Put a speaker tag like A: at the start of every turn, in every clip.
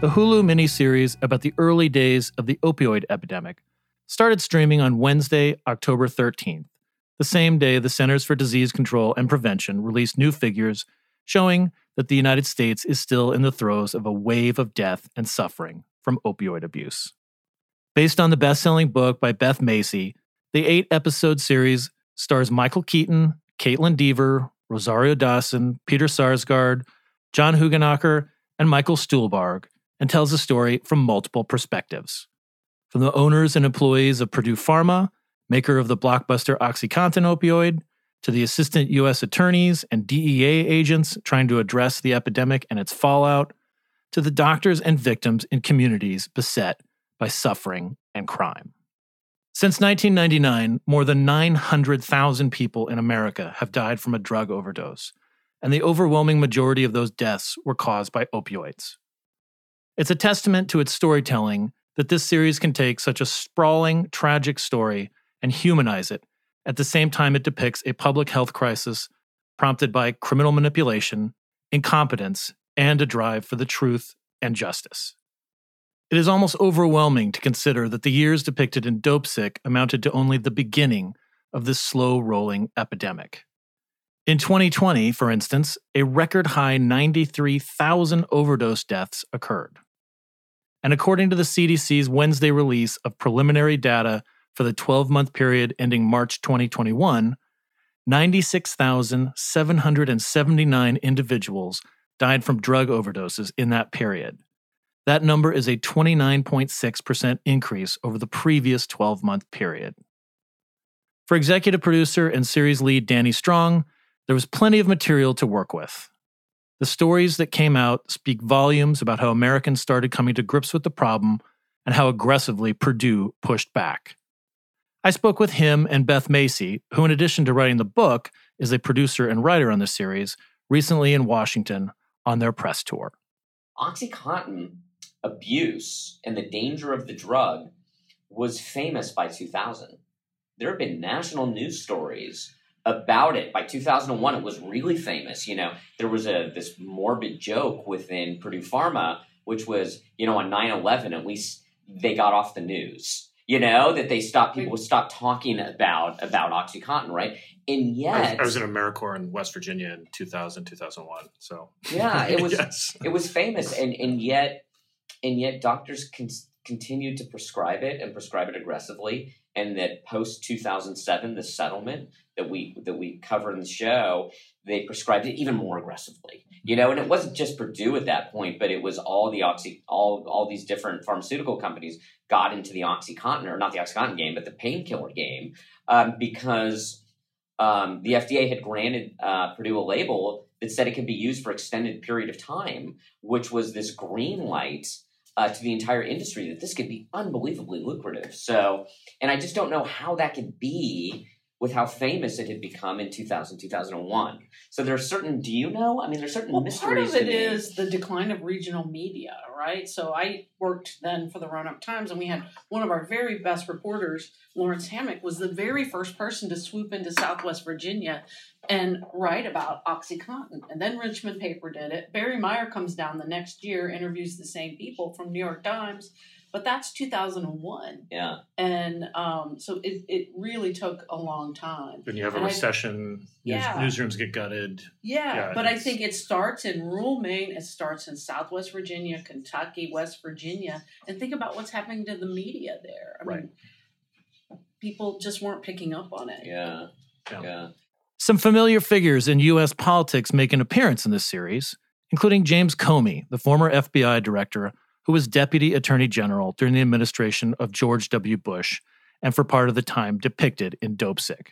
A: the Hulu miniseries about the early days of the opioid epidemic, started streaming on Wednesday, October 13th, the same day the Centers for Disease Control and Prevention released new figures showing that the United States is still in the throes of a wave of death and suffering from opioid abuse. Based on the best selling book by Beth Macy, the eight episode series stars Michael Keaton, Kaitlyn Dever, Rosario Dawson, Peter Sarsgaard, John Hoogenakker, and Michael Stuhlbarg and tells a story from multiple perspectives. From the owners and employees of Purdue Pharma, maker of the blockbuster OxyContin opioid, to the assistant U.S. attorneys and DEA agents trying to address the epidemic and its fallout, to the doctors and victims in communities beset by suffering and crime. Since 1999, more than 900,000 people in America have died from a drug overdose, and the overwhelming majority of those deaths were caused by opioids. It's a testament to its storytelling that this series can take such a sprawling, tragic story and humanize it at the same time it depicts a public health crisis prompted by criminal manipulation, incompetence, and a drive for the truth and justice. It is almost overwhelming to consider that the years depicted in Dopesick amounted to only the beginning of this slow rolling epidemic. In 2020, for instance, a record high 93,000 overdose deaths occurred. And according to the CDC's Wednesday release of preliminary data for the 12 month period ending March 2021, 96,779 individuals died from drug overdoses in that period. That number is a 29.6% increase over the previous 12 month period. For executive producer and series lead Danny Strong, there was plenty of material to work with. The stories that came out speak volumes about how Americans started coming to grips with the problem and how aggressively Purdue pushed back. I spoke with him and Beth Macy, who, in addition to writing the book, is a producer and writer on the series, recently in Washington on their press tour.
B: Oxycontin abuse and the danger of the drug was famous by 2000. There have been national news stories about it. By 2001, it was really famous. You know, there was a this morbid joke within Purdue Pharma, which was, you know, on 9/11, at least they got off the news. You know that they stopped people would stop talking about about OxyContin, right? And yet,
C: I was, I was in AmeriCorps in West Virginia in 2000, 2001. So
B: yeah, it was
C: yes.
B: it was famous, and and yet and yet doctors con- continued to prescribe it and prescribe it aggressively. And that post 2007, the settlement that we that we cover in the show, they prescribed it even more aggressively. You know, and it wasn't just Purdue at that point, but it was all the oxy all all these different pharmaceutical companies got into the OxyContin or not the OxyContin game, but the painkiller game um, because um, the FDA had granted uh, Purdue a label that said it could be used for extended period of time, which was this green light uh, to the entire industry that this could be unbelievably lucrative. So, and I just don't know how that could be with how famous it had become in 2000, 2001. So there are certain, do you know? I mean, there's certain
D: well,
B: mysteries.
D: Part of it is the decline of regional media, right? So I worked then for the Roanoke Times, and we had one of our very best reporters, Laurence Hammack, was the very first person to swoop into Southwest Virginia and write about OxyContin. And then Richmond Paper did it. Barry Meier comes down the next year, interviews the same people from New York Times, but that's 2001.
B: Yeah.
D: And um, so it, it really took a long time.
C: Then you have a
D: And I-
C: recession. news-
D: Yeah.
C: newsrooms get gutted.
D: Yeah,
C: Yeah,
D: but I think it starts in rural Maine, it starts in Southwest Virginia, Kentucky, West Virginia, and think about what's happening to the media there. I
C: Right.
D: mean, people just weren't picking up on it.
B: Yeah.
C: Yeah.
B: Yeah.
A: Some familiar figures in U.S. politics make an appearance in this series, including James Comey, the former FBI director who was Deputy Attorney General during the administration of George W. Bush and for part of the time depicted in Dopesick.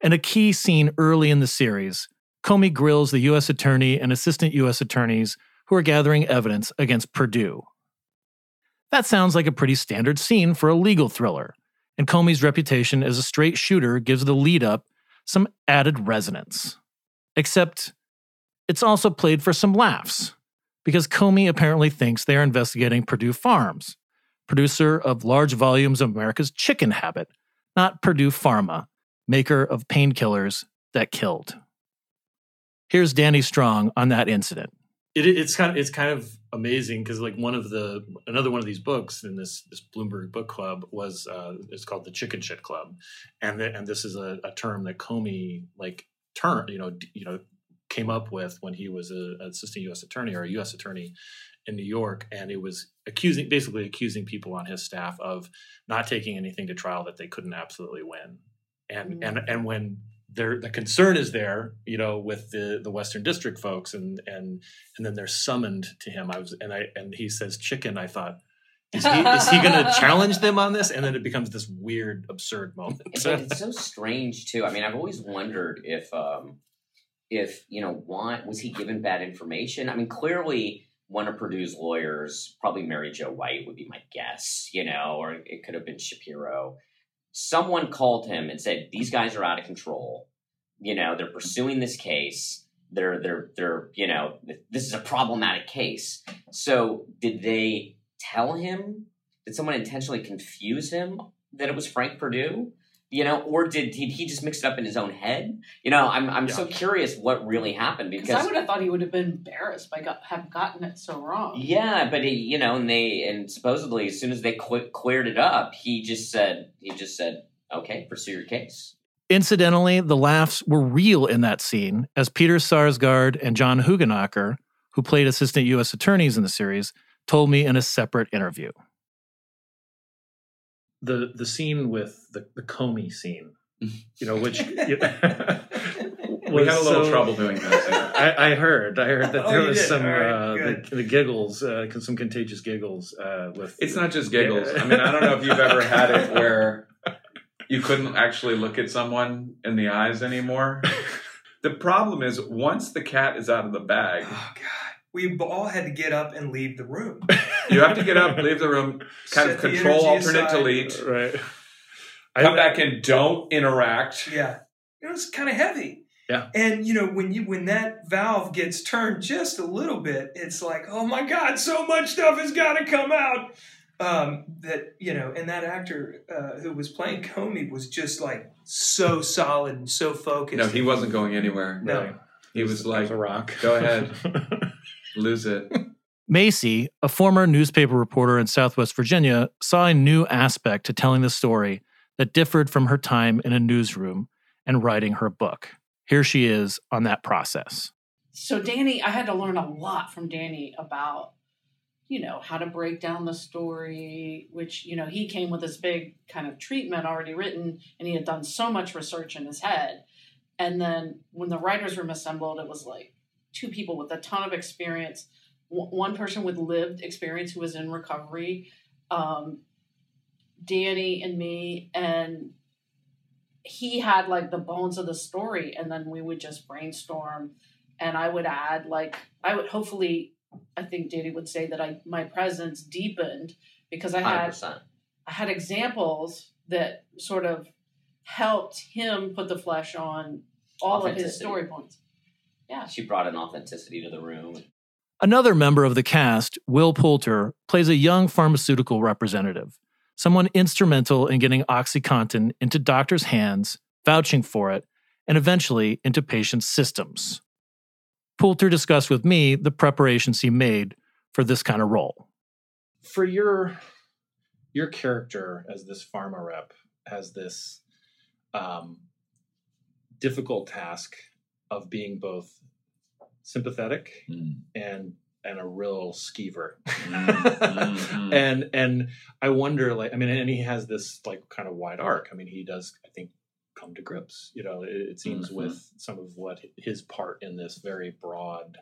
A: In a key scene early in the series, Comey grills the U.S. Attorney and Assistant U.S. Attorneys who are gathering evidence against Purdue. That sounds like a pretty standard scene for a legal thriller, and Comey's reputation as a straight shooter gives the lead up some added resonance. Except it's also played for some laughs, because Comey apparently thinks they are investigating Perdue Farms, producer of large volumes of America's chicken habit, not Purdue Pharma, maker of painkillers that killed. Here's Danny Strong on that incident.
C: It, it's kind of it's kind of amazing because like one of the another one of these books in this this Bloomberg book club was uh, it's called the Chicken Shit Club, and the, and this is a, a term that Comey like term you know you know came up with when he was a, an assistant U.S. attorney or a U.S. attorney in New York, and it was accusing basically accusing people on his staff of not taking anything to trial that they couldn't absolutely win, and and and when there the concern is there, you know, with the the Western District folks, and and and then they're summoned to him. I was and I and he says chicken. I thought. Is he, is he going to challenge them on this? And then it becomes this weird, absurd moment.
B: It's, it's so strange too. I mean, I've always wondered if, um, if you know, why was he given bad information? I mean, clearly one of Purdue's lawyers, probably Mary Jo White, would be my guess. You know, or it could have been Shapiro. Someone called him and said, "These guys are out of control. You know, they're pursuing this case. They're they're they're you know, this is a problematic case." So, did they tell him? Did someone intentionally confuse him that it was Frank Perdue? You know, or did he, he just mix it up in his own head? You know, I'm I'm so curious what really happened
D: Because
B: because
D: I would have thought he would have been embarrassed by got, have gotten it so wrong.
B: yeah, but he, you know, and they and supposedly as soon as they qu- cleared it up, he just said he just said, "Okay, pursue your case."
A: Incidentally, the laughs were real in that scene, as Peter Sarsgaard and John Hoogenakker, who played assistant U.S. attorneys in the series, told me in a separate interview.
C: The the scene with the the Comey scene, you know, which
E: We had a little trouble doing this. yeah.
C: I, I heard. I heard that
E: Oh,
C: there
E: you
C: was
E: did?
C: some
E: right,
C: uh, the, the giggles, uh, some contagious giggles uh, with.
E: It's not just giggles.
C: Yeah.
E: I mean, I don't know if you've ever had it where you couldn't actually look at someone in the eyes anymore. The problem is once the cat is out of the bag,
F: Oh God, we all had to get up and leave the room.
E: you have to get up, leave the room, kind
F: Set
E: of control alternate
F: aside.
E: delete,
C: right.
E: come back and don't interact.
F: Yeah, it was kind of heavy.
C: Yeah.
F: And you know when you when that valve gets turned just a little bit, it's like, oh my God, so much stuff has got to come out. Um, that you know, and that actor uh, who was playing Comey was just like so solid and so focused.
E: No, he wasn't going anywhere.
F: No.
E: He was like,
C: a rock.
E: go ahead, lose it.
A: Macy, a former newspaper reporter in Southwest Virginia, saw a new aspect to telling the story that differed from her time in a newsroom and writing her book. Here she is on that process.
D: So Danny, I had to learn a lot from Danny about, you know, how to break down the story, which, you know, he came with this big kind of treatment already written and he had done so much research in his head. And then when the writers' room assembled, it was like two people with a ton of experience, w- one person with lived experience who was in recovery, um, Danny and me, and he had like the bones of the story, and then we would just brainstorm, and I would add like I would hopefully, I think Danny would say that I my presence deepened because I had
B: percent.
D: I had examples that sort of helped him put the flesh on all of his story points. Yeah.
B: She brought an authenticity to the room.
A: Another member of the cast, Will Poulter, plays a young pharmaceutical representative, someone instrumental in getting OxyContin into doctors' hands, vouching for it, and eventually into patients' systems. Poulter discussed with me the preparations he made for this kind of role.
C: For your your character as this pharma rep has this um, difficult task of being both sympathetic
G: Mm.
C: and and a real skeever
G: mm.
C: and and i wonder like i mean and he has this like kind of wide arc i mean he does i think come to grips you know it, it seems
G: Mhm.
C: with some of what his part in this very broad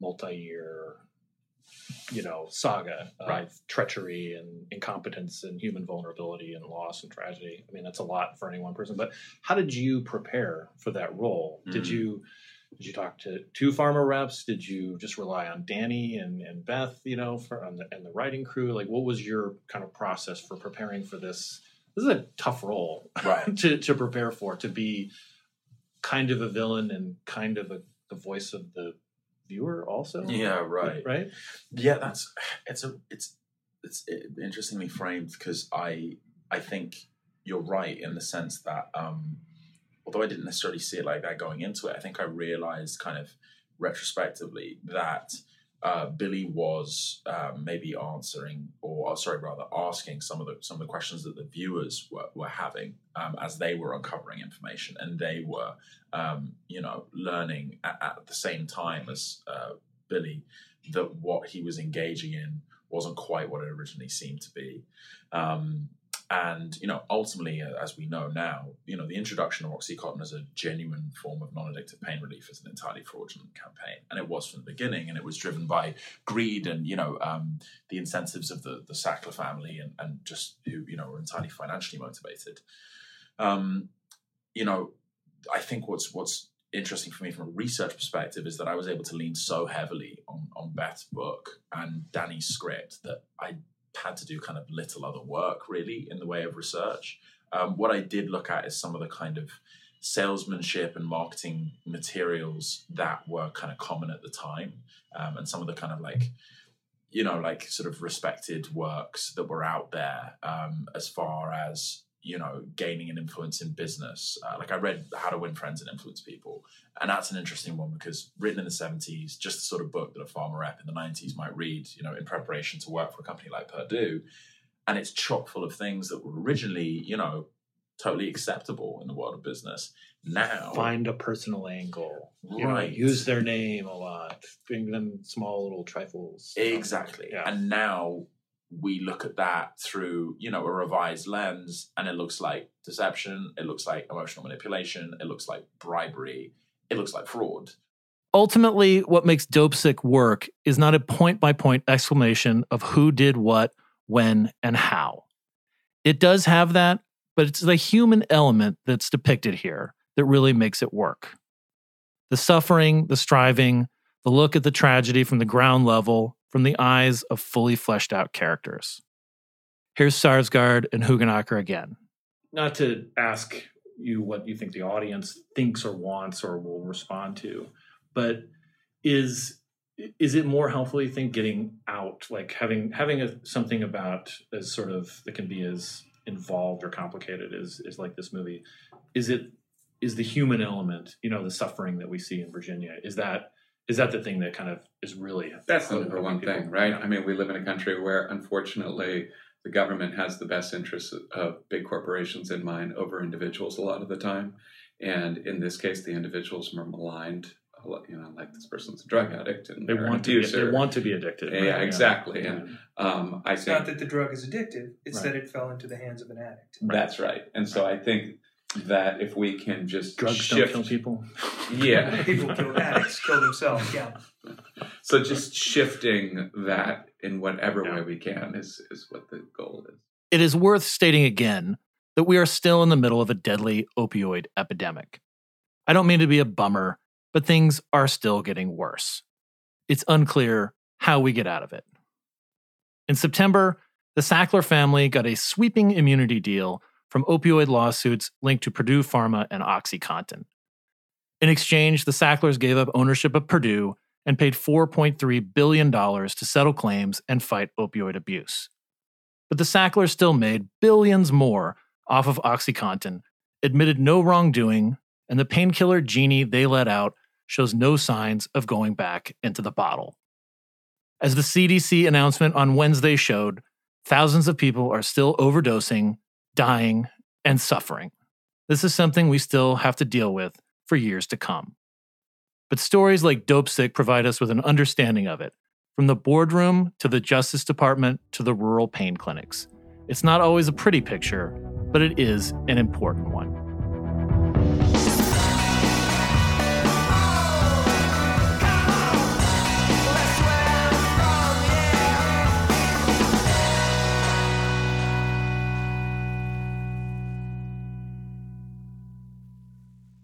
C: multi-year you know saga of
G: Right.
C: treachery and incompetence and human vulnerability and loss and tragedy i mean that's a lot for any one person but how did you prepare for that role did
G: Mhm.
C: you did you talk to two pharma reps did you just rely on danny and, and beth you know for on the, and the writing crew like what was your kind of process for preparing for this this is a tough role
G: Right.
C: to, to prepare for to be kind of a villain and kind of a, the voice of the viewer also
G: Yeah, right.
C: right
G: Yeah, that's it's a it's it's interestingly framed because I I think you're right in the sense that um, although I didn't necessarily see it like that going into it, I think I realized kind of retrospectively that uh, Billy was um, maybe answering or, or sorry rather asking some of the some of the questions that the viewers were, were having um, as they were uncovering information and they were um, you know learning at, at the same time as uh, Billy that what he was engaging in wasn't quite what it originally seemed to be. Um, and you know, ultimately, uh, as we know now, you know, the introduction of OxyContin as a genuine form of non-addictive pain relief is an entirely fraudulent campaign, and it was from the beginning, and it was driven by greed and you know um, the incentives of the the Sackler family, and and just who you know were entirely financially motivated. Um, you know, I think what's what's interesting for me from a research perspective is that I was able to lean so heavily on, on Beth's book and Danny's script that I had to do kind of little other work really in the way of research. Um, what I did look at is some of the kind of salesmanship and marketing materials that were kind of common at the time, um, and some of the kind of like you know like sort of respected works that were out there um, as far as you know gaining an influence in business uh, like i read how to win friends and influence people and that's an interesting one because written in the 70s just the sort of book that a pharma rep in the 90s might read you know in preparation to work for a company like purdue and it's chock full of things that were originally you know totally acceptable in the world of business now
C: find a personal angle you know,
G: Right.
C: use their name a lot bring them small little trifles
G: Exactly.
C: Yeah.
G: And now we look at that through, you know, a revised lens and it looks like deception, it looks like emotional manipulation, it looks like bribery, it looks like fraud.
A: Ultimately, what makes Dopesick work is not a point by point explanation of who did what, when, and how. It does have that, but it's the human element that's depicted here that really makes it work. The suffering, the striving, the look at the tragedy from the ground level, from the eyes of fully fleshed out characters. Here's Sarsgaard and Hoogenakker again.
C: not to ask you what you think the audience thinks or wants or will respond to but is is it more helpful you think getting out like having having a, something about as sort of that can be as involved or complicated as is like this movie is it is the human element you know the suffering that we see in virginia is that is that the thing that kind of is really
E: That's the
C: holding
E: number one
C: people?
E: thing, right?
C: Yeah.
E: I mean, we live in a country where, unfortunately, the government has the best interests of big corporations in mind over individuals a lot of the time. And in this case, the individuals are maligned. You know, like this person's a drug addict and
C: they want to be, they want to be addicted
E: Yeah,
C: right?
E: exactly.
C: Yeah.
E: And um, I
F: It's
E: think
F: not that the drug is addictive; it's
C: Right.
F: that it fell into the hands of an addict.
E: that's right. And so I think that if we can just
C: drugs
E: shift,
C: don't kill people
E: yeah,
F: People kill addicts, kill themselves. Yeah,
E: So just shifting that in whatever
C: Yeah.
E: way we can is is what the goal is.
A: It is worth stating again that we are still in the middle of a deadly opioid epidemic. I don't mean to be a bummer, but things are still getting worse. It's unclear how we get out of it. In September, the Sackler family got a sweeping immunity deal from opioid lawsuits linked to Purdue Pharma and OxyContin. In exchange, the Sacklers gave up ownership of Purdue and paid $4.3 billion to settle claims and fight opioid abuse. But the Sacklers still made billions more off of OxyContin, admitted no wrongdoing, and the painkiller genie they let out shows no signs of going back into the bottle. As the CDC announcement on Wednesday showed, thousands of people are still overdosing, dying, and suffering. This is something we still have to deal with for years to come. But stories like Dopesick provide us with an understanding of it, from the boardroom to the Justice Department to the rural pain clinics. It's not always a pretty picture, but it is an important one.